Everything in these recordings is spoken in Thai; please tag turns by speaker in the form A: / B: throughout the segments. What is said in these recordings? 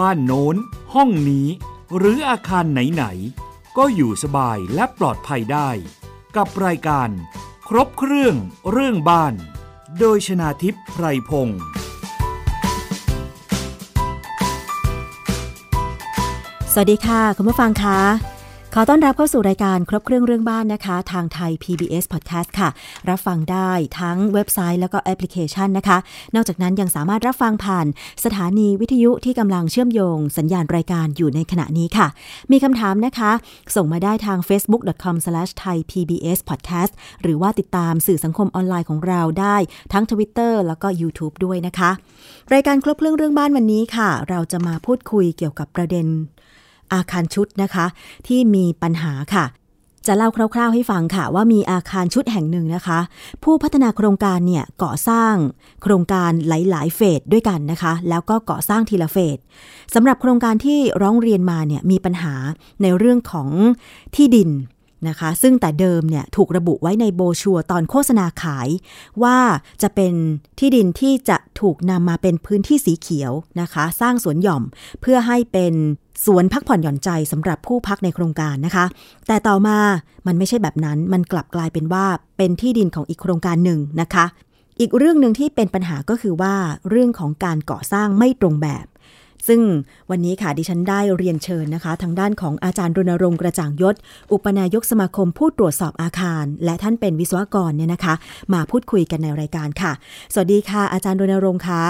A: บ้านโน้น ห้องนี้ หรืออาคารไหนๆ ก็อยู่สบายและปลอดภัยได้ กับรายการ ครบเครื่องเรื่องบ้าน โดยชนาทิพย์ไพรพงศ์
B: สวัสดีค่ะ คุณผู้ฟังคะ ขอต้อนรับเข้าสู่รายการครบเครื่องเรื่องบ้านนะคะ ทางไทย PBS Podcast ค่ะ รับฟังได้ทั้งเว็บไซต์แล้วก็แอปพลิเคชันนะคะ นอกจากนั้นยังสามารถรับฟังผ่าน สถานีวิทยุที่กำลังเชื่อมโยง สัญญาณรายการอยู่ในขณะนี้ค่ะ มีคำถามนะคะ ส่งมาได้ทาง facebook.com/thaipbspodcast หรือว่าติดตามสื่อสังคมออนไลน์ของเราได้ทั้ง Twitter แล้วก็ YouTube ด้วยนะคะ รายการครบเครื่องเรื่องบ้านวันนี้ค่ะ เราจะมาพูดคุยเกี่ยวกับประเด็น อาคารชุดนะคะ ที่มีปัญหาค่ะ จะเล่าคร่าว ๆ ให้ฟังค่ะ ว่ามีอาคารชุดแห่งหนึ่งนะคะ ผู้พัฒนาโครงการเนี่ยก่อสร้าง โครงการหลาย ๆ เฟสด้วยกันนะคะ แล้วก็ก่อสร้างทีละเฟสสำหรับโครงการที่ร้องเรียนมาเนี่ยมีปัญหาในเรื่องของที่ดิน นะคะ ซึ่งแต่เดิมเนี่ยถูกระบุไว้ในโบชัวตอนโฆษณาขาย ว่าจะเป็นที่ดินที่จะถูกนำมาเป็นพื้นที่สีเขียวนะคะ สร้างสวนหย่อมเพื่อให้เป็นสวนพักผ่อนหย่อนใจสำหรับผู้พักในโครงการนะคะ แต่ต่อมามันไม่ใช่แบบนั้นมันกลับกลายเป็นว่าเป็นที่ดินของอีกโครงการหนึ่งนะคะ อีกเรื่องหนึ่งที่เป็นปัญหาก็คือว่า เรื่องของการก่อสร้างไม่ตรงแบบ ซึ่งวันนี้ค่ะดิฉันได้เรียนเชิญนะคะ ทางด้านของอาจารย์รณรงค์กระจ่างยศ อุปนายกสมาคมผู้ตรวจสอบอาคาร และท่านเป็นวิศวกรเนี่ยนะคะ มาพูดคุยกันในรายการค่ะ สวัสดีค่ะ อาจารย์รณรงค์ค่ะ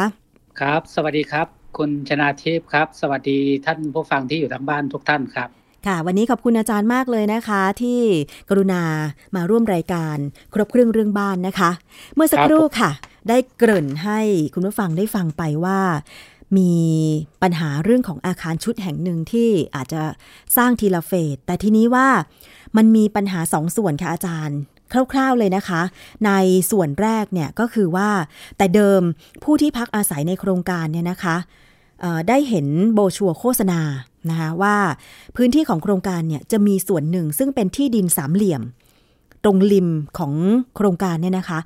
C: ครับ สวัสดีครับ คุณชนาทิพย์ครับ สวัสดีท่านผู้ฟังที่อยู่ทางบ้านทุกท่านครับ
B: ค่ะ วันนี้ขอบคุณอาจารย์มากเลยนะคะ ที่กรุณามาร่วมรายการ ครบเครื่องเรื่องบ้านนะคะ เมื่อสักครู่ค่ะ ได้เกริ่นให้คุณผู้ฟังได้ฟังไปว่า มีปัญหาเรื่องของอาคารชุดแห่งหนึ่งที่อาจจะสร้างทีละเฟส แต่ทีนี้ว่ามันมีปัญหาสองส่วนค่ะอาจารย์ คร่าวๆเลยนะคะ ในส่วนแรกเนี่ยก็คือว่า แต่เดิมผู้ที่พักอาศัยในโครงการเนี่ยนะคะได้เห็นโบชัวโฆษณานะคะว่าพื้นที่ของโครงการเนี่ยจะมีส่วนหนึ่งซึ่งเป็นที่ดินสามเหลี่ยม ตรงริมของโครงการเนี่ยนะคะ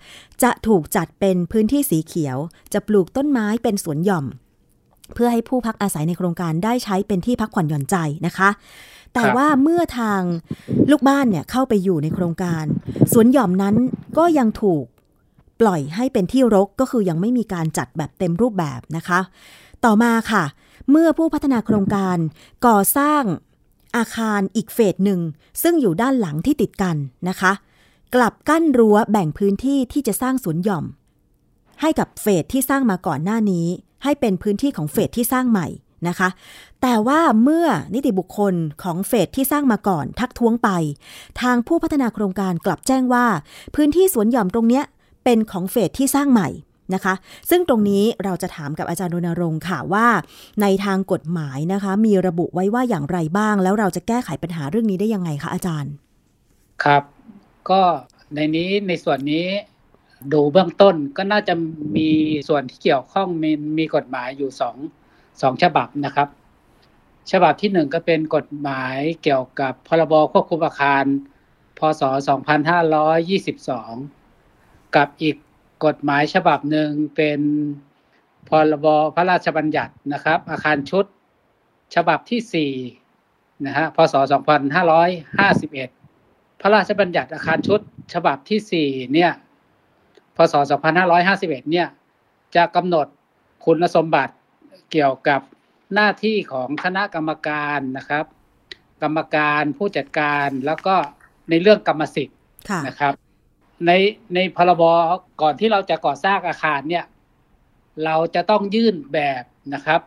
B: จะถูกจัดเป็นพื้นที่สีเขียว จะปลูกต้นไม้เป็นสวนหย่อม เพื่อให้ผู้พักอาศัยในโครงการได้ใช้เป็นที่พักผ่อนหย่อนใจนะคะ แต่ว่าเมื่อทางลูกบ้านเนี่ยเข้าไปอยู่ในโครงการสวนหย่อมนั้นก็ยังถูกปล่อยให้เป็นที่รกก็คือยังไม่มีการจัดแบบเต็มรูปแบบนะคะ ต่อมาค่ะ เมื่อผู้พัฒนาโครงการก่อสร้างอาคารอีกเฟสหนึ่ง ซึ่งอยู่ด้านหลังที่ติดกันนะคะ กลับกั้นรั้วแบ่งพื้นที่ที่จะสร้างสวนหย่อม ให้กับเฟสที่สร้างมาก่อนหน้านี้ ให้เป็นพื้นที่ของเฟสที่สร้างใหม่นะคะ แต่ว่าเมื่อนิติบุคคลของเฟสที่สร้างมาก่อนทักท้วงไป ทางผู้พัฒนาโครงการกลับแจ้งว่า พื้นที่สวนหย่อมตรงเนี้ยเป็นของเฟสที่สร้างใหม่นะคะ ซึ่งตรงนี้เราจะถามกับอาจารย์รณรงค์ค่ะว่า ในทางกฎหมายนะคะ มีระบุไว้ว่าอย่างไรบ้าง แล้วเราจะแก้ไขปัญหาเรื่องนี้ได้ยังไงคะอาจารย์
C: ครับ ก็ในนี้ในส่วนนี้ ดูเบื้องต้นก็น่าจะมีส่วนที่เกี่ยวข้องมีมีกฎหมายอยู่สองสองฉบับนะครับ ฉบับที่หนึ่งก็เป็นกฎหมายเกี่ยวกับพรบควบคุมอาคาร พศ 2522 กับอีกกฎหมายฉบับหนึ่งเป็นพรบพระราชบัญญัตินะครับ อาคารชุด ฉบับที่ 4 นะฮะ พศ 2551 พระราชบัญญัติอาคารชุด ฉบับที่ 4 เนี่ย พศ 2551 เนี่ยจะกำหนดคุณสมบัติเกี่ยวกับหน้าที่ของคณะกรรมการนะครับ กรรมการผู้จัดการแล้วก็ในเรื่องกรรมสิทธิ์นะครับ ในในพรบก่อนที่เราจะก่อสร้างอาคารเนี่ย เราจะต้องยื่นแบบนะครับ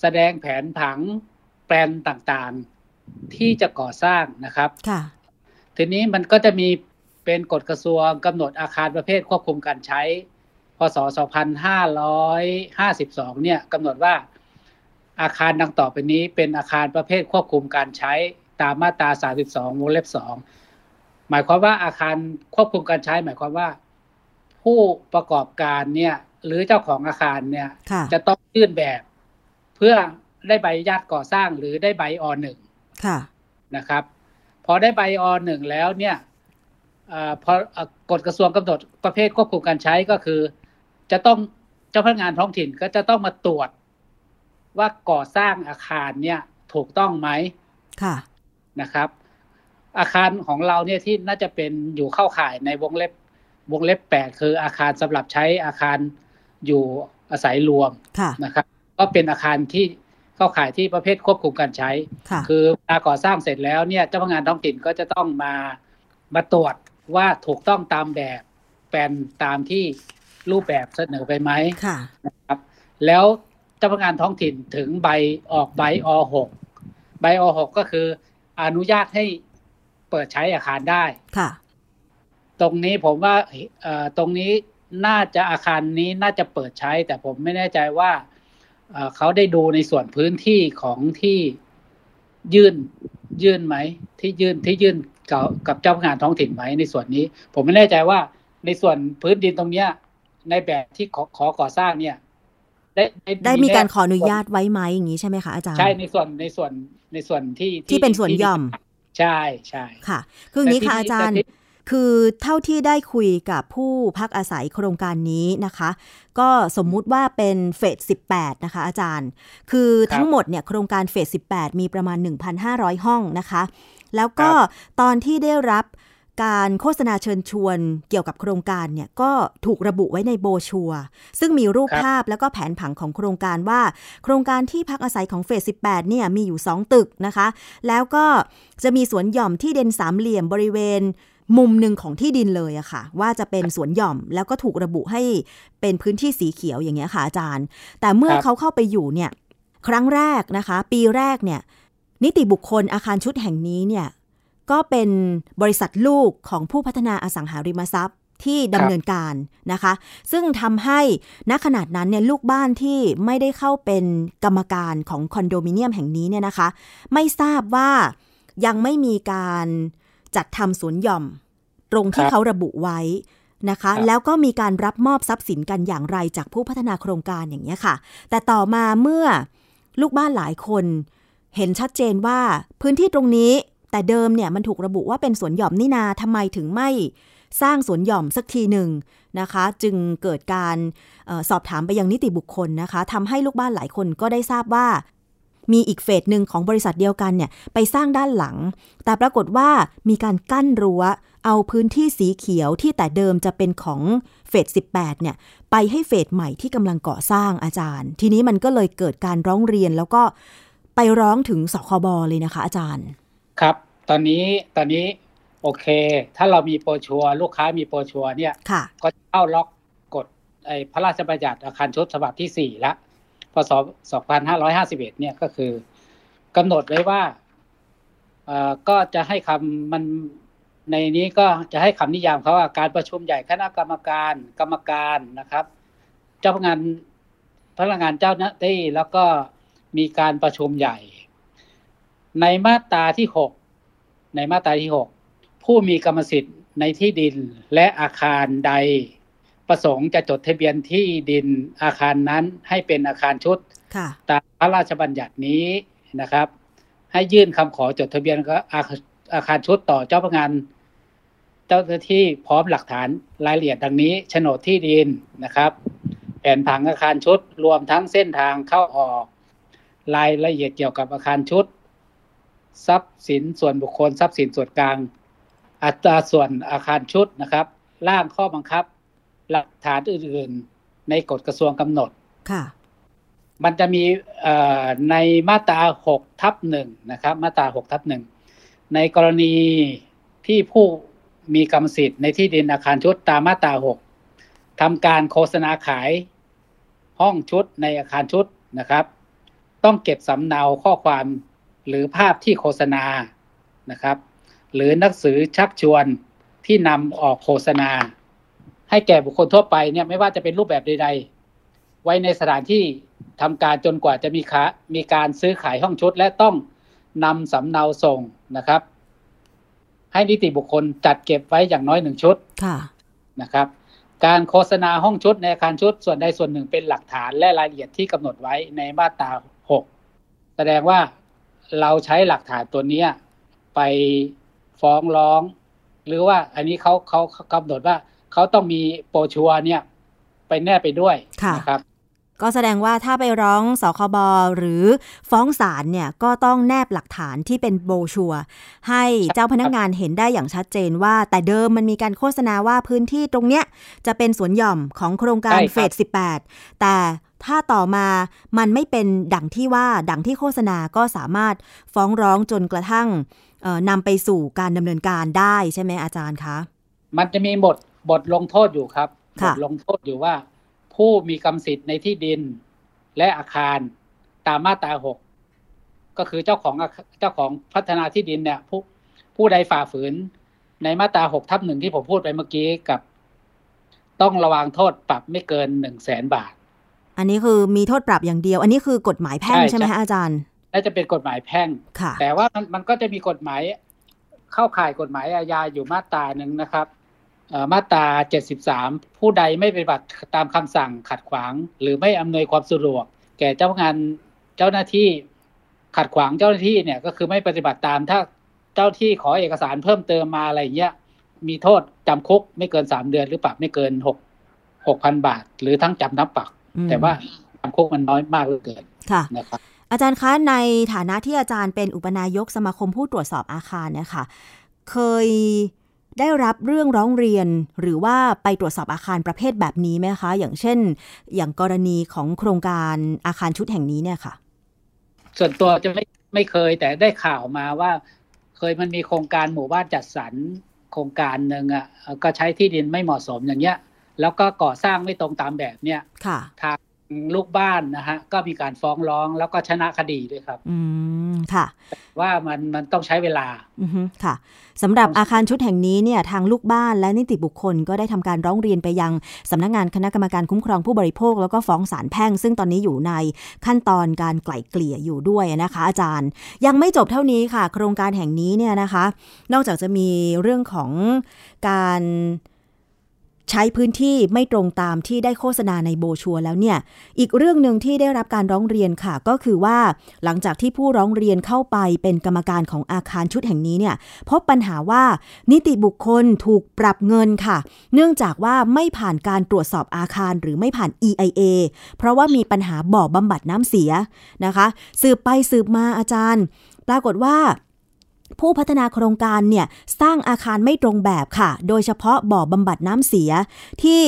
C: แสดงแผนผังแปลนต่างๆที่จะก่อสร้างนะครับทีนี้มันก็จะมี เป็นกฎกระทรวงกำหนดอาคารประเภทควบคุมการใช้ พศ 2552 เนี่ยกำหนดว่าอาคารดังต่อไปนี้เป็นอาคารประเภทควบคุมการใช้ตามมาตรา 32 วงเล็บ 2 หมายความว่าอาคารควบคุมการใช้ หมายความว่า ผู้ประกอบการเนี่ยหรือเจ้าของอาคารเนี่ยจะต้องยื่นแบบ เพื่อได้ใบอนุญาตก่อสร้างหรือได้ใบอหนึ่งนะครับ พอได้ใบอหนึ่งแล้วเนี่ย พอกฎกระทรวงกำหนดประเภทควบคุมการใช้ก็คือ จะต้องเจ้าพนักงานท้องถิ่นก็จะต้องมาตรวจ ว่าก่อสร้างอาคารเนี่ยถูกต้องไหม
B: ค่ะ
C: นะครับ อาคารของเราเนี่ยที่น่าจะเป็นอยู่เข้าข่ายในวงเล็บวงเล็บแปดคืออาคารสำหรับใช้อาคารอยู่อาศัยรวม
B: ค่ะ
C: นะครับ ก็เป็นอาคารที่เข้าข่ายที่ประเภทควบคุมการใช้
B: ค่ะ
C: คือเวลาก่อสร้างเสร็จแล้วเนี่ยเจ้าพนักงานท้องถิ่นก็จะต้องมามาตรวจ ว่าถูกต้องตามแบบแปลนตามที่รูปแบบเสนอไปไหม
B: ค่ะ
C: นะครับ แล้วเจ้าพนักงานท้องถิ่นถึงใบออกใบอหกใบอหกก็คืออนุญาตให้เปิดใช้อาคารได้
B: ค่ะ
C: ตรงนี้ผมว่าเอ่อตรงนี้น่าจะอาคารนี้น่าจะเปิดใช้ แต่ผมไม่แน่ใจว่าเอ่อเขาได้ดูในส่วนพื้นที่ของที่ยื่นยื่นไหม ที่ยื่นที่ยื่น กับกับเจ้าพนักงานท้องถิ่นไหมในส่วนนี้ ผมไม่แน่ใจว่าในส่วนพื้นดินตรงเนี้ย ในแบบที่ขอขอก่อสร้างเนี่ยได้
B: ได้มีการขออนุญาตไว้ไหมอย่างนี้ใช่ไหมคะอาจารย์
C: ใช่ในส่วนในส่วนในส่วนที่
B: ที่เป็นส่วนหย่อม
C: ใช่ใช่
B: ค่ะ คืออย่างนี้ค่ะ
C: แต่
B: อา
C: ที่
B: จารย์
C: แต่ที่
B: คือเท่าที่ได้คุยกับผู้พักอาศัยโครงการนี้นะคะ ก็สมมุติว่าเป็นเฟส 18 นะคะ อาจารย์ คือทั้งหมดเนี่ยโครงการเฟส 18 มีประมาณ 1,500 ห้องนะคะ แล้วก็ตอนที่ได้รับการโฆษณาเชิญชวนเกี่ยวกับโครงการเนี่ยก็ถูกระบุไว้ในโบรชัวร์ซึ่งมีรูป
C: ครับ
B: ภาพแล้วก็แผนผังของโครงการว่า โครงการที่พักอาศัยของเฟส 18 เนี่ยมีอยู่ 2 ตึกนะคะ แล้วก็จะมีสวนหย่อมที่เด่นสามเหลี่ยมบริเวณ มุมหนึ่งของที่ดินเลยอะค่ะ ว่าจะเป็นสวนหย่อมแล้วก็ถูกระบุให้เป็นพื้นที่สีเขียวอย่างเงี้ยค่ะอาจารย์ แต่เมื่อ
C: ครับ
B: เขาเข้าไปอยู่เนี่ยครั้งแรกนะคะ ปีแรกเนี่ย นิติบุคคลอาคารชุดแห่งนี้เนี่ยก็เป็นบริษัทลูกของผู้พัฒนาอสังหาริมทรัพย์ที่ดำเนินการนะคะ ซึ่งทำให้ณขนาดนั้นเนี่ยลูกบ้านที่ไม่ได้เข้าเป็นกรรมการของคอนโดมิเนียมแห่งนี้เนี่ยนะคะ ไม่ทราบว่ายังไม่มีการจัดทำสวนหย่อม ตรงที่
C: ครับ
B: เขาระบุไว้นะคะ
C: ครับ
B: แล้วก็มีการรับมอบทรัพย์สินกันอย่างไรจากผู้พัฒนาโครงการอย่างนี้ยค่ะ แต่ต่อมาเมื่อลูกบ้านหลายคน เห็นชัดเจนว่าพื้นที่ตรงนี้ แต่เดิมเนี่ยมันถูกระบุว่าเป็นสวนหย่อมนี่นาทำไมถึงไม่สร้างสวนหย่อมสักทีหนึ่งนะคะ จึงเกิดการออสอบถามไปยังนิติบุคคลนะคะทำให้ลูกบ้านหลายคนก็ได้ทราบว่า มีอีกเฟสหนึ่งของบริษัทเดียวกันเนี่ยไปสร้างด้านหลัง แต่ปรากฏว่ามีการกั้นรั้ว เอาพื้นที่สีเขียวที่แต่เดิมจะเป็นของเฟส 18 เนี่ยไปให้เฟสใหม่ที่กำลังก่อสร้างอาจารย์ ทีนี้มันก็เลยเกิดการร้องเรียนแล้วก็ ไปร้องถึงสคบเลยนะคะ อาจารย์
C: ครับ ตอนนี้ตอนนี้โอเค ถ้าเรามีโปรชัวร์ลูกค้ามีโปรชัวร์เนี่ย
B: ค่ะ
C: ก็เข้าล็อกกฎไอ้พระราชบัญญัติอาคารชุดฉบับที่สี่ละพศ2551เนี่ยก็คือกำหนดไว้ว่าเอ่อก็จะให้คำมันในนี้ก็จะให้คำนิยามเขาว่าการประชุมใหญ่คณะกรรมการกรรมการนะครับ เจ้าพนักงานพนักงานเจ้าหน้าที่แล้วก็ มีการประชุมใหญ่ ในมาตราที่หกในมาตราที่หกผู้มีกรรมสิทธิ์ในที่ดินและอาคารใด ประสงค์จะจดทะเบียนที่ดินอาคารนั้นให้เป็นอาคารชุด
B: ค่ะ
C: ตามพระราชบัญญัตินี้นะครับ ให้ยื่นคำขอจดทะเบียนก็อาอาคารชุดต่อเจ้าพนักงานเจ้าหน้าที่พร้อมหลักฐานรายละเอียดดังนี้โฉนดที่ดินนะครับ แผนผังอาคารชุดรวมทั้งเส้นทางเข้าออก รายละเอียดเกี่ยวกับอาคารชุด ทรัพย์สินส่วนบุคคล ทรัพย์สินส่วนกลาง อัตราส่วนอาคารชุดนะครับ ร่างข้อบังคับ หลักฐานอื่น ๆ ในกฎกระทรวงกำหนด
B: ค่ะ
C: มันจะมีเอ่อในมาตราหกทับหนึ่งนะครับ มาตราหกทับหนึ่งในกรณีที่ผู้มีกรรมสิทธิ์ในที่ดินอาคารชุดตามมาตราหกทำการโฆษณาขายห้องชุดในอาคารชุดนะครับ ต้องเก็บสำเนาข้อความหรือภาพที่โฆษณานะครับ หรือหนังสือชักชวนที่นำออกโฆษณา ให้แก่บุคคลทั่วไปเนี่ยไม่ว่าจะเป็นรูปแบบใด ๆ ไว้ในสถานที่ทำการจนกว่าจะมีค้ามีการซื้อขายห้องชุด และต้องนำสำเนาส่งนะครับ ให้นิติบุคคลจัดเก็บไว้อย่างน้อยหนึ่งชุด
B: ค่ะ
C: นะครับ การโฆษณาห้องชุดในอาคารชุดส่วนใดส่วนหนึ่งเป็นหลักฐานและรายละเอียดที่กำหนดไว้ในมาตราหก แสดงว่าเราใช้หลักฐานตัวเนี้ยไปฟ้องร้อง หรือว่าอันนี้เขาเขาเขากำหนดว่าเขาต้องมีโปรชัวร์เนี่ย ไปแนบไปด้วย
B: ค่ะ
C: นะครับ
B: ก็แสดงว่าถ้าไปร้องสคบหรือฟ้องศาลเนี่ยก็ต้องแนบหลักฐานที่เป็นโบชัว ให้เจ้าพนักงานเห็นได้อย่างชัดเจนว่า แต่เดิมมันมีการโฆษณาว่าพื้นที่ตรงเนี้ยจะเป็นสวนหย่อมของโครงการเฟส18 แต่ ถ้าต่อมามันไม่เป็นดังที่ว่าดังที่โฆษณาก็สามารถฟ้องร้องจนกระทั่งนำไปสู่การดำเนินการได้ใช่ไหมอาจารย์คะ
C: มันจะมีบทบทลงโทษอยู่ครับบทลงโทษอยู่ว่า ผู้มีกรรมสิทธิ์ในที่ดินและอาคารตามมาตราหกก็คือเจ้าของเจ้าของพัฒนาที่ดินเนี่ย ผู้ผู้ใดฝ่าฝืนในมาตราหกทับหนึ่งที่ผมพูดไปเมื่อกี้กับ ต้องระวังโทษปรับไม่เกินหนึ่งแสนบาท
B: อันนี้คือมีโทษปรับอย่างเดียว อันนี้คือกฎหมายแพ่งใช่ไหมคะอาจารย์
C: น่าจะเป็นกฎหมายแพ่ง แต่ว่ามันมันก็จะมีกฎหมายเข้าข่ายกฎหมายอาญาอยู่มาตราหนึ่งนะครับมาตรา73 ผู้ใดไม่ปฏิบัติตามคำสั่งขัดขวาง หรือไม่อำนวยความสะดวก แก่เจ้างานเจ้าหน้าที่ขัดขวางเจ้าหน้าที่เนี่ยก็คือไม่ปฏิบัติตามถ้าเจ้าที่ขอเอกสารเพิ่มเติมมาอะไรเงี้ยมีโทษจำคุกไม่เกินสามเดือน หรือปรับไม่เกินหกหกพันบาท หรือทั้งจำนับปรับ แต่ว่าจำคุกมันน้อยมากเหลือเกิน
B: ค่ะ
C: นะครับ
B: อาจารย์คะในฐานะที่อาจารย์เป็นอุปนายกสมาคมผู้ตรวจสอบอาคารเนี่ยค่ะเคยได้รับเรื่องร้องเรียนหรือว่าไปตรวจสอบอาคารประเภทแบบนี้ไหมคะ อย่างเช่น อย่างกรณีของโครงการอาคารชุดแห่งนี้เนี่ยค่ะ
C: ส่วนตัวจะไม่ไม่เคยแต่ได้ข่าวมาว่า เคยมันมีโครงการหมู่บ้านจัดสรรโครงการหนึ่งอะก็ใช้ที่ดินไม่เหมาะสมอย่างเงี้ย แล้วก็ก่อสร้างไม่ตรงตามแบบเนี้ย
B: ค่ะ
C: ทางลูกบ้านนะฮะก็มีการฟ้องร้องแล้วก็ชนะคดีด้วยครับ
B: อืมค่ะ
C: ว่ามันมันต้องใช้เวลา
B: อือค่ะสำหรับอาคารชุดแห่งนี้เนี่ยทางลูกบ้านและนิติบุคคลก็ได้ทำการร้องเรียนไปยังสำนักงงานคณะกรรมการคุ้มครองผู้บริโภค แล้วก็ฟ้องศาลแพ่ง ซึ่งตอนนี้อยู่ในขั้นตอนการไกล่เกลี่ยอยู่ด้วยนะคะ อาจารย์ ยังไม่จบเท่านี้ค่ะ โครงการแห่งนี้เนี่ยนะคะ นอกจากจะมีเรื่องของการ ใช้พื้นที่ไม่ตรงตามที่ได้โฆษณาในโบชัวแล้วเนี่ย อีกเรื่องหนึ่งที่ได้รับการร้องเรียนค่ะ ก็คือว่าหลังจากที่ผู้ร้องเรียนเข้าไปเป็นกรรมการของอาคารชุดแห่งนี้เนี่ยพบปัญหาว่านิติบุคคลถูกปรับเงินค่ะ เนื่องจากว่าไม่ผ่านการตรวจสอบอาคารหรือไม่ผ่าน EIA เพราะว่ามีปัญหาบ่อบำบัดน้ำเสียนะคะ สืบไปสืบมาอาจารย์ ปรากฏว่า ผู้พัฒนาโครงการเนี่ยสร้างอาคารไม่ตรงแบบค่ะ โดยเฉพาะบ่อบำบัดน้ำเสียที่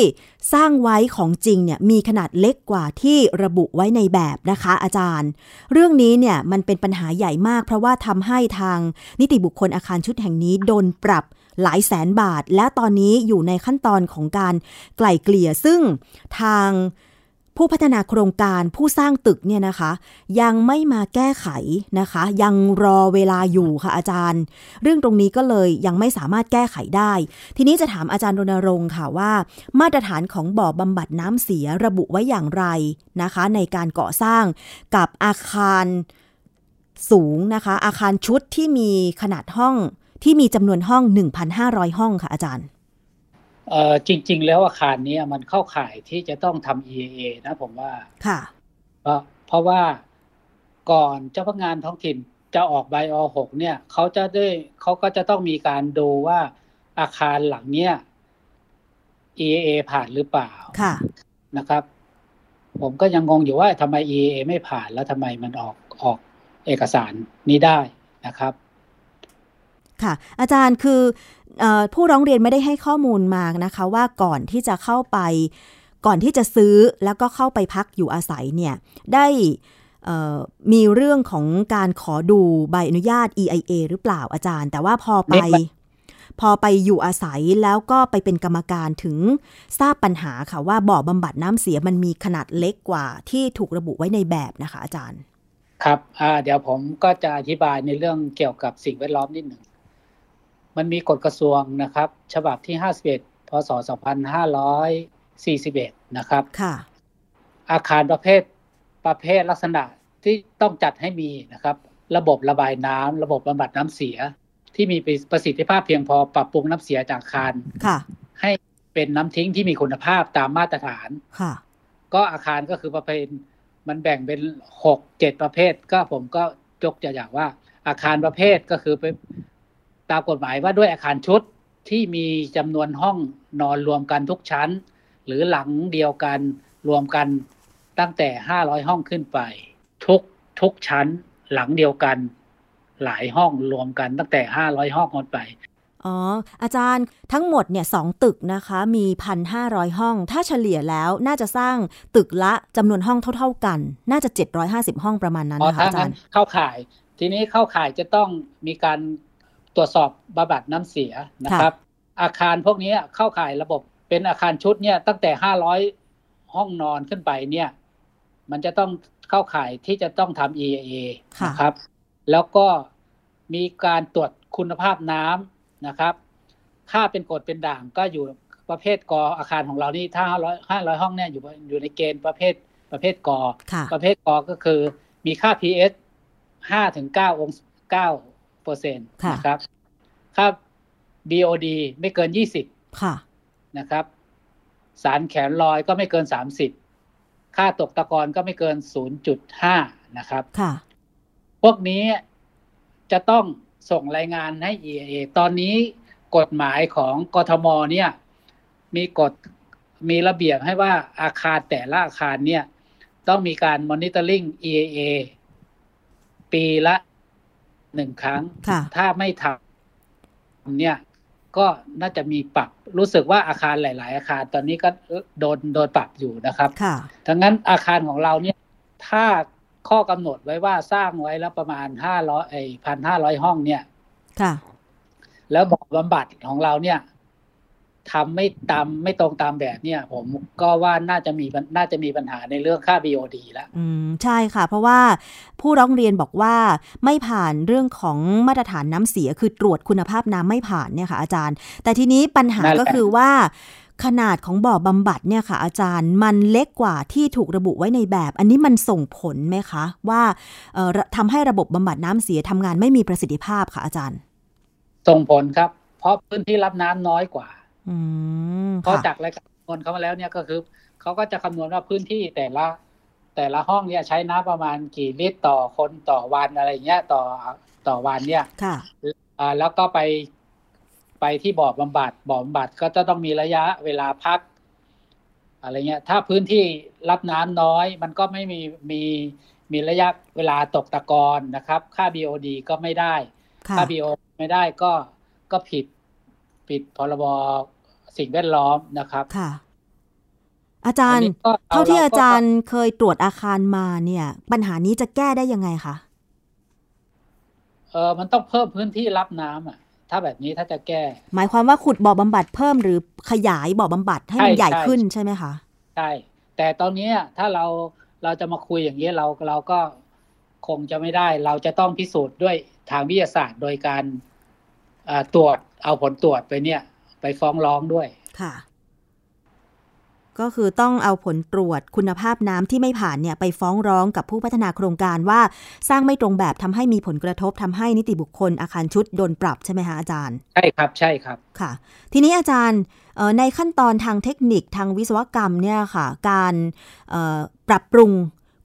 B: สร้างไว้ของจริงเนี่ยมีขนาดเล็กกว่าที่ระบุไว้ในแบบนะคะ อาจารย์ เรื่องนี้เนี่ยมันเป็นปัญหาใหญ่มาก เพราะว่าทำให้ทางนิติบุคคลอาคารชุดแห่งนี้โดนปรับหลายแสนบาท และตอนนี้อยู่ในขั้นตอนของการไกล่เกลี่ยซึ่งทาง ผู้พัฒนาโครงการผู้สร้างตึกเนี่ยนะคะ ยังไม่มาแก้ไขนะคะ ยังรอเวลาอยู่ค่ะอาจารย์ เรื่องตรงนี้ก็เลยยังไม่สามารถแก้ไขได้ ทีนี้จะถามอาจารย์รณรงค์ค่ะว่า มาตรฐานของบ่อบำบัดน้ำเสียระบุไว้อย่างไรนะคะ ในการก่อสร้างกับอาคารสูงนะคะ อาคารชุดที่มีขนาดห้องที่มีจำนวนห้อง 1,500 ห้องค่ะอาจารย์
C: จริง ๆ แล้วอาคารนี้มันเข้าข่ายที่จะต้องทำ EAA นะผมว่า
B: ค่ะ
C: เพราะเพราะว่าก่อนเจ้าพนักงานท้องถิ่นจะออกใบอหกเนี่ยเขาจะได้เขาก็จะต้องมีการดูว่าอาคารหลังเนี้ย EAA ผ่านหรือเปล่า
B: ค่ะ
C: นะครับ ผมก็ยังงงอยู่ว่าทำไม EAA ไม่ผ่านแล้วทำไมมันออกออกเอกสารนี้ได้นะครับ
B: ค่ะ อาจารย์คือผู้ร้องเรียนไม่ได้ให้ข้อมูลมานะคะว่าก่อนที่จะเข้าไป ก่อนที่จะซื้อแล้วก็เข้าไปพักอยู่อาศัยเนี่ยได้มีเรื่องของการขอดูใบอนุญาต EIA หรือเปล่าอาจารย์ แต่ว่าพอไปพอไปอยู่อาศัยแล้วก็ไปเป็นกรรมการถึงทราบปัญหาค่ะว่าบ่อบำบัดน้ำเสียมันมีขนาดเล็กกว่าที่ถูกระบุไว้ในแบบนะคะอาจารย์
C: ครับเดี๋ยวผมก็จะอธิบายในเรื่องเกี่ยวกับสิ่งแวดล้อมนิดหนึ่ง มันมีกฎกระทรวงนะครับ ฉบับที่ 51พศ2541 นะครับ
B: ค่ะ
C: อาคารประเภทประเภทลักษณะที่ต้องจัดให้มีนะครับ ระบบระบายน้ำระบบบำบัดน้ำเสีย ที่มีประสิทธิภาพเพียงพอปรับปรุงน้ำเสียจากอาคาร
B: ค่ะ
C: ให้เป็นน้ำทิ้งที่มีคุณภาพตามมาตรฐาน
B: ค่ะ
C: ก็อาคารก็คือประเภทมันแบ่งเป็นหกเจ็ดประเภท ก็ผมก็ยกตัวอย่างว่า อาคารประเภทก็คือไป ตามกฎหมายว่าด้วยอาคารชุดที่มีจำนวนห้องนอนรวมกันทุกชั้น หรือหลังเดียวกันรวมกันตั้งแต่ห้าร้อยห้องขึ้นไป ทุกทุกชั้นหลังเดียวกัน หลายห้องรวมกันตั้งแต่ห้าร้อยห้องขึ้นไป
B: อ๋อ อาจารย์ทั้งหมดเนี่ยสองตึกนะคะ มีพันห้าร้อยห้อง ถ้าเฉลี่ยแล้วน่าจะสร้างตึกละจำนวนห้องเท่า ๆกัน น่าจะ 750 ห้องประมาณนั้น
C: อ๋อ
B: นะคะ
C: ถ้า
B: อาจา
C: งั้
B: ร
C: น
B: ย์
C: เข้าข่าย ทีนี้เข้าข่ายจะต้องมีการ ตรวจสอบบำบัดน้ำเสียนะครับ อาคารพวกนี้เข้าข่ายระบบเป็นอาคารชุดเนี่ยตั้งแต่ห้าร้อยห้องนอนขึ้นไปเนี่ย มันจะต้องเข้าข่ายที่จะต้องทำ EAA
B: ค่ะ
C: นะครับ แล้วก็มีการตรวจคุณภาพน้ำนะครับค่าเป็นกรดเป็นด่างก็อยู่ประเภทกออาคารของเรานี่ถ้าห้าร้อยห้าร้อยห้องเนี่ยอยู่อยู่ในเกณฑ์ประเภทประเภทกอ
B: ค่ะ
C: ประเภทกอก็คือมีค่า pH ห้าถึงเก้าองศาเก้า เปอร์เซ็นต์
B: ค่ะ
C: นะครับค่า BOD ไม่เกินยี่สิบ
B: ค่ะ
C: นะครับ สารแขนลอยก็ไม่เกินสามสิบค่าตกตะกอนก็ไม่เกินศูนย์จุดห้านะครับ
B: ค่ะ
C: พวกนี้จะต้องส่งรายงานให้ EIA ตอนนี้กฎหมายของกทมเนี่ย มีกฎมีระเบียบให้ว่าอาคารแต่ละอาคารเนี่ย ต้องมีการมอนิเตอร์ลิง EIA ปีละ หนึ่งครั้ง
B: ค่ะ
C: ถ้าไม่ทำเนี่ย ก็น่าจะมีปรับรู้สึกว่าอาคารหลาย ๆ อาคารตอนนี้ก็โดนโดนปรับอยู่นะครับ
B: ค่ะ
C: ทั้งนั้นอาคารของเราเนี่ย ถ้าข้อกำหนดไว้ว่าสร้างไว้แล้วประมาณห้าร้อยไอพันห้าร้อยห้องเนี่ย
B: ค่ะ
C: แล้วบ่อบำบัดของเราเนี่ย ทำไม่ตามไม่ตรงตามแบบเนี่ย ผมก็ว่าน่าจะมีน่าจะมีปัญหาในเรื่องค่า BOD แล้ว
B: อืมใช่ค่ะ เพราะว่าผู้ร้องเรียนบอกว่าไม่ผ่านเรื่องของมาตรฐานน้ำเสียคือตรวจคุณภาพน้ำไม่ผ่านเนี่ยค่ะ อาจารย์ แต่ทีนี้ปัญหา
C: นั่นแหละ
B: ก็คือว่าขนาดของบ่อบำบัดเนี่ยค่ะ อาจารย์มันเล็กกว่าที่ถูกระบุไว้ในแบบ อันนี้มันส่งผลไหมคะ ว่าเอ่อทำให้ระบบบำบัดน้ำเสียทำงานไม่มีประสิทธิภาพค่ะอาจารย์
C: ส่งผลครับ เพราะพื้นที่รับน้ำน้อยกว่า
B: อืม
C: เพราะ
B: ค่ะ
C: จากรายการคำนวณเขามาแล้วเนี่ยก็คือเขาก็จะคำนวณว่าพื้นที่แต่ละ แต่ละห้องเนี่ยใช้น้ำประมาณกี่ลิตรต่อคนต่อวันอะไรเงี้ยต่อต่อวันเนี่ย
B: ค่ะ
C: อ่าแล้วก็ไปไปที่บ่อบำบัดบ่อบำบัดก็จะต้องมีระยะเวลาพัก อะไรเงี้ย ถ้าพื้นที่รับน้ำน้อย มันก็ไม่มีมีมีระยะเวลาตกตะกอนนะครับ ค่า BOD ก็ไม่ได้
B: ค่ะ
C: ค่า BOD ไม่ได้ก็ก็ผิดผิดพรบ สิ่งแวดล้อมนะครับ
B: ค่ะ อาจารย์
C: อันนี้ก็
B: เท่าที่
C: เราก็
B: อาจารย์เคยตรวจอาคารมาเนี่ย ปัญหานี้จะแก้ได้ยังไงคะ
C: เออมันต้องเพิ่มพื้นที่รับน้ำอะ ถ้าแบบนี้ถ้าจะแก้
B: หมายความว่าขุดบ่อบำบัดเพิ่มหรือขยายบ่อบำบัดให้มัน
C: ใช่
B: ใหญ่
C: ใช่
B: ขึ้นใช่ไหมคะ
C: ใช่แต่ตอนนี้ถ้าเราเราจะมาคุยอย่างนี้เราเราก็คงจะไม่ได้ เราจะต้องพิสูจน์ด้วยทางวิทยาศาสตร์โดยการอ่าตรวจเอาผลตรวจไปเนี่ย ไปฟ้องร้องด้วย
B: ค่ะ ก็คือต้องเอาผลตรวจคุณภาพน้ำที่ไม่ผ่านเนี่ยไปฟ้องร้องกับผู้พัฒนาโครงการว่าสร้างไม่ตรงแบบทำให้มีผลกระทบทำให้นิติบุคคลอาคารชุดโดนปรับใช่ไหมคะอาจารย์
C: ใช่ครับใช่ครับ
B: ค่ะ ทีนี้อาจารย์เอ่อในขั้นตอนทางเทคนิคทางวิศวกรรมเนี่ยค่ะ การเอ่อปรับปรุง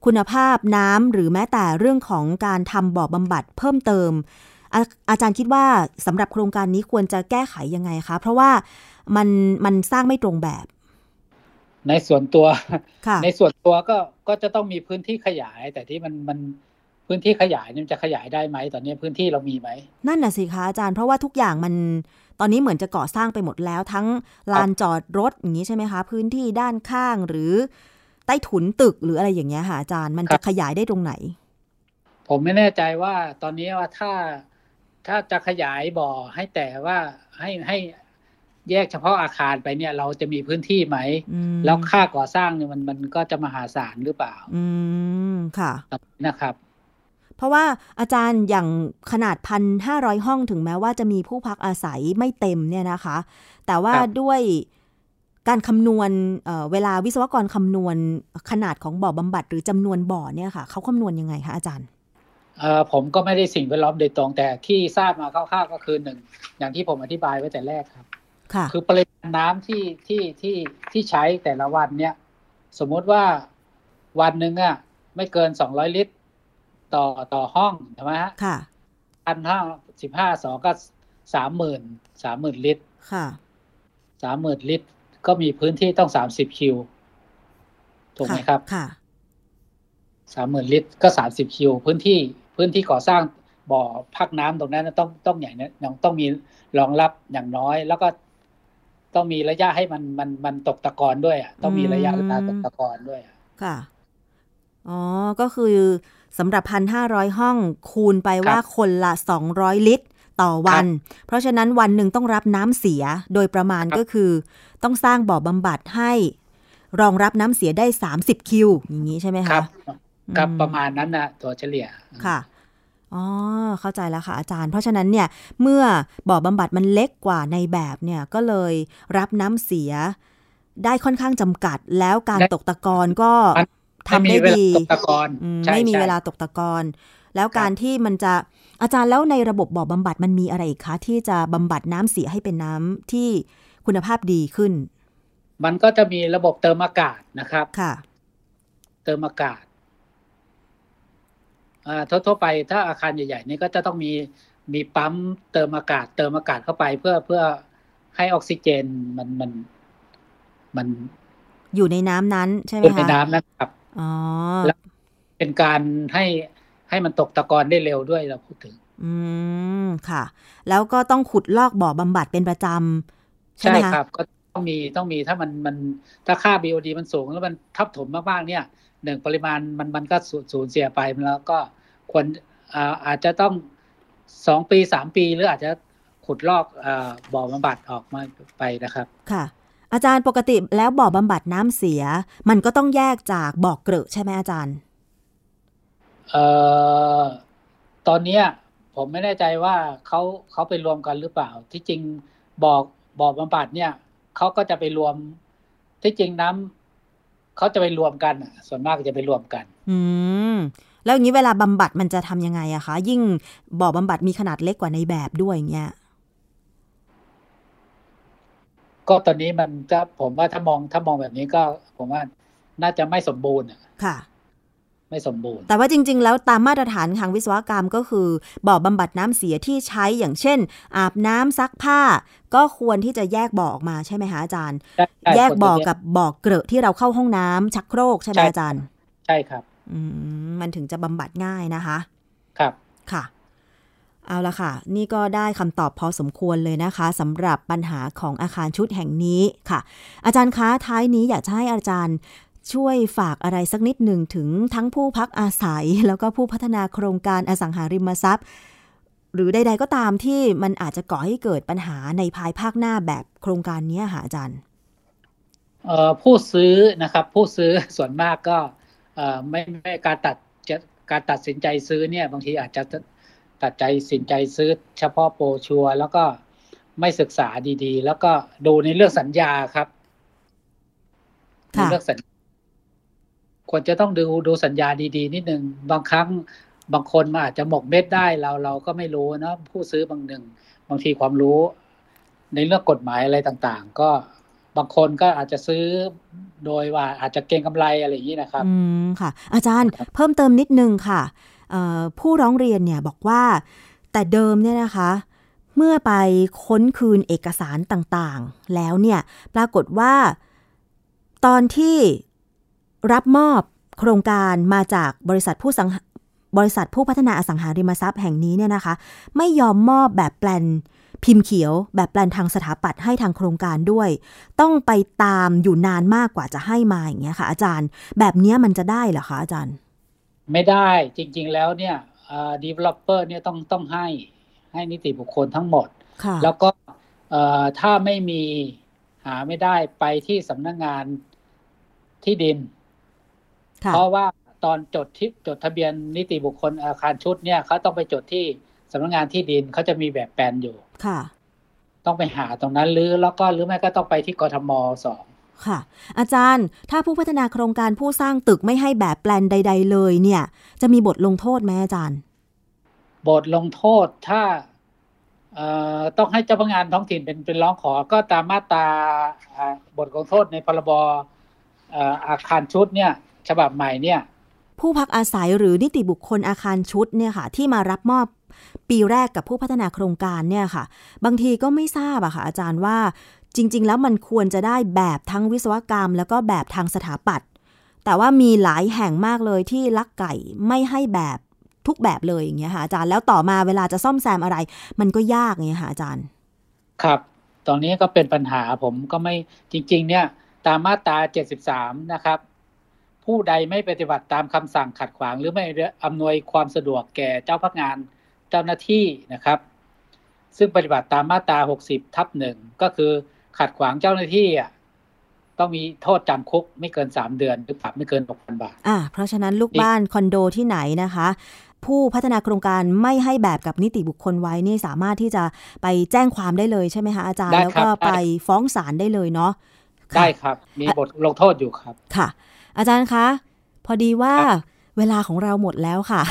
B: คุณภาพน้ำหรือแม้แต่เรื่องของการทำบ่อบำบัดเพิ่มเติม อาอาจารย์คิดว่าสำหรับโครงการนี้ควรจะแก้ไขยังไงคะ เพราะว่ามันมันสร้างไม่ตรงแบบ
C: ในส่วนตัว
B: ค่ะ
C: ในส่วนตัวก็ก็จะต้องมีพื้นที่ขยาย แต่ที่มันมันพื้นที่ขยายเนี่ยมันจะขยายได้ไหมตอนนี้พื้นที่เรามีไหม
B: นั่นน่ะสิคะอาจารย์เพราะว่าทุกอย่างมันตอนนี้เหมือนจะก่อสร้างไปหมดแล้ว ทั้งลานจอดรถอย่างนี้ใช่ไหมคะ พื้นที่ด้านข้างหรือใต้ถุนตึกหรืออะไรอย่างเงี้ยค่ะอาจารย์มันจะขยายได้ตรงไหน
C: ผมไม่แน่ใจว่าตอนนี้ว่าถ้า ถ้าจะขยายบ่อให้แต่ว่าให้ให้แยกเฉพาะอาคารไปเนี่ย เราจะมีพื้นที่ไหม
B: อืม
C: แล้วค่าก่อสร้างเนี่ยมันมันก็จะมหาศาลหรือเปล่า
B: อืมค่ะ
C: นะครับ
B: เพราะว่าอาจารย์อย่างขนาดพันห้าร้อยห้องถึงแม้ว่าจะมีผู้พักอาศัยไม่เต็มเนี่ยนะคะ แต่ว่า
C: ครับ
B: ด้วยการคำนวณเอ่อเวลาวิศวกรคำนวณขนาดของบ่อบำบัดหรือจำนวนบ่อเนี่ยค่ะเขาคำนวณยังไงคะอาจารย์
C: เอ่อ ผมก็ไม่ได้สิ่งแวดล้อมโดยตรง แต่ที่ทราบมาคร่าวๆก็คือหนึ่งอย่างที่ผมอธิบายไว้แต่แรกครับ
B: ค่ะ
C: คือปริมาณน้ำที่ที่ที่ที่ใช้แต่ละวันเนี่ย สมมุติว่าวันหนึ่งอะไม่เกินสองร้อยลิตร ต่อต่อห้องใช่ไหมฮะ
B: ค่ะ
C: พันห้าสิบห้าสองก็สามหมื่นสามหมื่นลิตร
B: ค่ะ
C: สามหมื่นลิตร ก็มีพื้นที่ต้องสามสิบคิวถูกไหมครับ
B: ค่ะ
C: สามหมื่นลิตรก็สามสิบคิวพื้นที่ พื้นที่ก่อสร้างบ่อพักน้ำตรงนั้นต้องต้องอย่างนี้ต้องมีรองรับอย่างน้อย แล้วก็ต้องมีระยะให้มันมันมันตกตะกอนด้วยอะต้องมีระยะเวลาตกตะกอนด้วยอะ
B: ค่ะอ๋อก็คือสำหรับพันห้าร้อยห้องคูณไปว่าคนละสองร้อยลิตรต่อวัน เพราะฉะนั้นวันหนึ่งต้องรับน้ำเสียโดยประมาณก็คือ ต้องสร้างบ่อบำบัดให้ รองรับน้ำเสียได้30คิว อย่างนี้ใช่ไหม
C: ค
B: คะ
C: รับครับ
B: อืม
C: ประมาณนั้นนะตัวเฉลี่ย
B: ค่ะ อ๋อเข้าใจแล้วค่ะอาจารย์ เพราะฉะนั้นเนี่ยเมื่อบ่อบำบัดมันเล็กกว่าในแบบเนี่ยก็เลยรับน้ำเสีย ได้ค่อนข้างจำกัด แล้วการ
C: ได้
B: ตกตะกอนก็
C: มัน
B: ทำได้
C: ม่มีเวลา
B: ดี
C: ตกตะกอน
B: อืม
C: ใช่
B: ไม่มี
C: ใช่
B: เวลาตกตะกอนแล้วการที่มันจะอาจารย์แล้วในระบบบ่อบำบัดมันมีอะไรอีกคะที่จะบำบัดน้ำเสียให้เป็นน้ำที่คุณภาพดีขึ้น
C: มันก็จะมีระบบเติมอากาศนะครับ
B: ค่ะ
C: เติมอากาศอ่า ทั่วๆไปถ้าอาคารใหญ่ๆนี่ก็จะต้องมีมีปั๊มเติมอากาศ เติมอากาศเข้าไปเพื่อเพื่อให้ออกซิเจนมันมันมัน
B: อยู่ในน้ำนั้นใช่ไหม
C: อยู่
B: คะ
C: ในน้ำนะครับ
B: อ๋อ
C: แล้วเป็นการให้ให้มันตกตะกอนได้เร็วด้วยเราพูดถึง
B: อืมค่ะ แล้วก็ต้องขุดลอกบ่อบำบัดเป็นประจำใช่
C: ใช่
B: ไหมคะ
C: ครับ ก็ ต้องมีต้องมีถ้ามันมันถ้าค่า BOD มันสูงแล้วมันทับถมมากๆเนี่ยหนึ่งปริมาณมันมันก็สูสูญเสียไปแล้วก็ควรอ่าอาจจะต้องสองปีสามปีหรืออาจจะขุดลอกอาบ่อบำบัดออกมาไปนะครับ
B: ค่ะ อาจารย์ปกติแล้วบ่อบำบัดน้ำเสีย มันก็ต้องแยกจากบ่อเกลอะใช่ไหมอาจารย์
C: เอ่อตอนเนี้ยผมไม่แน่ใจว่าเขาเขาไปรวมกันหรือเปล่า ที่จริงบ่อบ่อบำบัดเนี่ย เขาก็จะไปรวมที่จริงน้ำเขาจะไปรวมกันอะส่วนมากจะไปรวมกัน
B: อืมแล้วอย่างนี้เวลาบำบัดมันจะทำยังไงอะคะ ยิ่งบ่อบำบัดมีขนาดเล็กกว่าในแบบด้วยอย่างเงี้ย
C: ก็ตอนนี้มันจะผมว่าถ้ามองถ้ามองแบบนี้ก็ ผมว่าน่าจะไม่สมบูรณ์อะ
B: ค่ะ
C: ไม่สมบูรณ์
B: แต่ว่าจริง ๆ แล้วตามมาตรฐานทางวิศวกรรมก็คือ บ่อบำบัดน้ำเสียที่ใช้อย่างเช่น อาบน้ำซักผ้า ก็ควรที่จะแยกบ่อออกมาใช่ไหมคะอาจารย์
C: ใช่ใช่
B: แยกบ่อ
C: คนจะ
B: กับบ่อเกลอะที่เราเข้าห้องน้ำชักโครกใช่ไหม
C: ใช่
B: อาจารย์
C: ใช่ครับ
B: อืมมันถึงจะบำบัดง่ายนะคะ
C: ครับ
B: ค่ะเอาละค่ะ นี่ก็ได้คำตอบพอสมควรเลยนะคะสำหรับปัญหาของอาคารชุดแห่งนี้ค่ะ อาจารย์คะท้ายนี้อยากจะให้อาจารย์ ช่วยฝากอะไรสักนิดหนึ่งถึงทั้งผู้พักอาศัย แล้วก็ผู้พัฒนาโครงการอสังหาริมทรัพย์ หรือใด ๆ ก็ตามที่มันอาจจะก่อให้เกิดปัญหาในภายภาคหน้าแบบโครงการเนี้ยค่ะอาจารย์
C: เอ่อผู้ซื้อนะครับผู้ซื้อส่วนมากก็เอ่อไม่ไม่การตัดจะการตัดสินใจซื้อเนี่ยบางทีอาจจะตัดใจสินใจซื้อเฉพาะโปรชัวร์แล้วก็ไม่ศึกษาดีๆ แล้วก็ดูในเรื่องสัญญาครับใน
B: ค่ะ
C: เรื่องสัญญา ควรจะต้องดูดูสัญญาดีๆ นิดนึง บางครั้งบางคนมันอาจจะหมกเม็ดได้เราเราก็ไม่รู้นะผู้ซื้อบางหนึ่ง บางทีความรู้ ในเรื่องกฎหมายอะไรต่างๆ ก็บางคนก็อาจจะซื้อโดยว่าอาจจะเก็งกำไรอะไรอย่างนี้นะครับ
B: อืมค่ะ อาจารย์เพิ่มเติมนิดนึงค่ะเอ่อผู้ร้องเรียนเนี่ยบอกว่า แต่เดิมเนี่ยนะคะ เมื่อไปค้นคืนเอกสารต่างๆ แล้วเนี่ยปรากฏว่า ตอนที่ รับมอบโครงการมาจากบริษัทผู้สังหาบริษัทผู้พัฒนาอสังหาริมทรัพย์แห่งนี้เนี่ยนะคะ ไม่ยอมมอบแบบแปลนพิมพ์เขียว แบบแปลนทางสถาปัตย์ให้ทางโครงการด้วย ต้องไปตามอยู่นานมากกว่าจะให้มาอย่างเงี้ยค่ะ อาจารย์ แบบเนี้ยมันจะได้เหรอคะอาจารย์
C: ไม่ได้จริง ๆ แล้วเนี่ยอ่า developer เนี่ยต้องต้องให้ให้นิติบุคคลทั้งหมด
B: ค่ะ
C: แล้วก็เอ่อถ้าไม่มีหาไม่ได้ไปที่สำนักงานที่ดิน
B: ค่ะ
C: เพราะว่าตอนจดที่จดทะเบียนนิติบุคคลอาคารชุดเนี่ยเขาต้องไปจดที่สำนักงานที่ดินเขาจะมีแบบแปลนอยู่
B: ค่ะ
C: ต้องไปหาตรงนั้นหรือแล้วก็หรือไม่ก็ต้องไปที่กทมสอง
B: ค่ะ อาจารย์ถ้าผู้พัฒนาโครงการผู้สร้างตึกไม่ให้แบบแปลนใด ๆ เลยเนี่ย จะมีบทลงโทษไหมอาจารย์
C: บทลงโทษถ้าเอ่อต้องให้เจ้าพนักงานท้องถิ่นเป็นเป็นร้องขอก็ตามมาตราอ่าบทลงโทษในพรบเอ่ออาคารชุดเนี่ย ฉบับใหม่เนี่ย
B: ผู้พักอาศัยหรือนิติบุคคลอาคารชุดเนี่ยค่ะ ที่มารับมอบปีแรกกับผู้พัฒนาโครงการเนี่ยค่ะ บางทีก็ไม่ทราบอะค่ะ อาจารย์ว่าจริง ๆ แล้วมันควรจะได้แบบทั้งวิศวกรรม แล้วก็แบบทางสถาปัตย์แต่แต่ว่ามีหลายแห่งมากเลยที่ลักไก่ไม่ให้แบบทุกแบบเลยอย่างเงี้ยค่ะอาจารย์แล้วต่อมาเวลาจะซ่อมแซมอะไร มันก็ยากเงี้ยค่ะอาจารย์
C: ครับ ตอนนี้ก็เป็นปัญหาผมก็ไม่จริง ๆ เนี่ยตามมาตรา 73 นะครับ ผู้ใดไม่ปฏิบัติตามคำสั่งขัดขวาง หรือไม่อำนวยความสะดวกแก่เจ้าพนักงานเจ้าหน้าที่นะครับ ซึ่งปฏิบัติตามมาตรา 60 ทับหนึ่งก็คือขัดขวางเจ้าหน้าที่อะต้องมีโทษจำคุกไม่เกิน 3 เดือนหรือปรับไม่เกิน 6,000 บาท
B: อ่าเพราะฉะนั้นลูกบ้านคอนโดที่ไหนนะคะ ผู้พัฒนาโครงการไม่ให้แบบกับนิติบุคคลไว้นี่สามารถที่จะไปแจ้งความได้เลยใช่ไหมคะอาจารย์
C: ได้ครับ
B: แล้วก็ไปฟ้องศาลได้เลยเนาะค่ะ
C: ได้ครับ มีบทลงโทษอยู่ครับ
B: ค่ะ อาจารย์คะ พอดีว่าเวลาของเราหมดแล้วค่ะ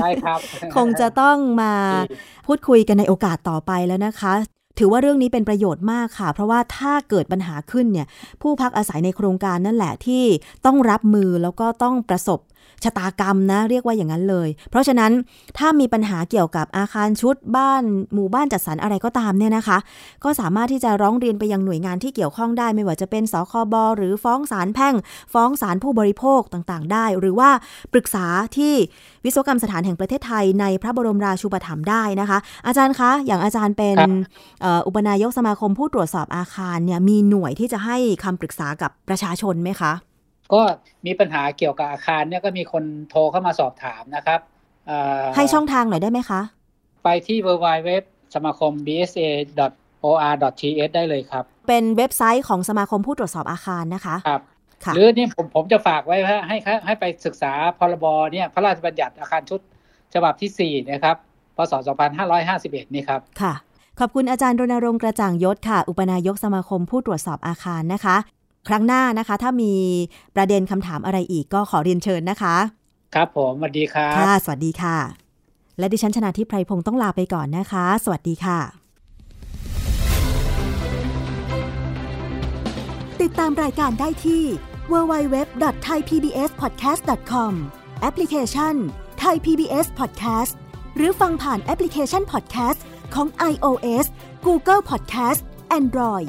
C: ได้ครับ
B: คงจะต้องมา
C: ดี
B: พูดคุยกันในโอกาสต่อไปแล้วนะคะ ถือว่าเรื่องนี้เป็นประโยชน์มากค่ะ เพราะว่าถ้าเกิดปัญหาขึ้นเนี่ย ผู้พักอาศัยในโครงการนั่นแหละที่ต้องรับมือแล้วก็ต้องประสบ ชะตากรรมนะ เรียกว่าอย่างนั้นเลย เพราะฉะนั้นถ้ามีปัญหาเกี่ยวกับอาคารชุดบ้าน หมู่บ้านจัดสรรอะไรก็ตามเนี่ยนะคะ ก็สามารถที่จะร้องเรียนไปยังหน่วยงานที่เกี่ยวข้องได้ ไม่ว่าจะเป็นสคบหรือฟ้องศาลแพ่ง ฟ้องศาลผู้บริโภคต่างๆ ได้ หรือว่าปรึกษาที่วิศวกรรมสถานแห่งประเทศไทยในพระบรมราชูปถัมภ์ได้นะคะ อาจารย์คะ อย่างอาจารย์เป็น
C: ครับ
B: เอ่ออุปนายกสมาคมผู้ตรวจสอบอาคารเนี่ยมีหน่วยที่จะให้คำปรึกษากับประชาชนไหมคะ
C: ก็มีปัญหาเกี่ยวกับอาคารเนี่ยก็มีคนโทรเข้ามาสอบถามนะครับเอ่อ
B: ให้ช่องทางหน่อยได้ไหมคะ
C: ไปที่ www สมาคม bsa or th ได้เลยครับ
B: เป็นเว็บไซต์ของสมาคมผู้ตรวจสอบอาคารนะคะ
C: ครับ
B: ค่ะ
C: หรือนี่ผมผมจะฝากไว้ให้ให้ให้ให้ไปศึกษาพรบเนี่ยพระราชบัญญัติอาคารชุดฉบับที่ 4 นะครับพศ 2551 นี่ครับ
B: ค่ะ ขอบคุณอาจารย์รณรงค์กระจ่างยศค่ะ อุปนายกสมาคมผู้ตรวจสอบอาคารนะคะ ครั้งหน้านะคะ ถ้ามีประเด็นคำถามอะไรอีกก็ขอเรียนเชิญนะคะ
C: ครับผมสวัสดีครับ
B: ค่ะ สวัสดีค่ะ และดิฉันชนะทิพไพรพงศ์ต้องลาไปก่อนนะคะ สวัสดีค่ะ
D: ติดตามรายการได้ที่ www.thaipbspodcast.com แอปพลิเคชัน Thai PBS Podcast หรือฟังผ่านแอปพลิเคชัน Podcast ของ iOS Google Podcast Android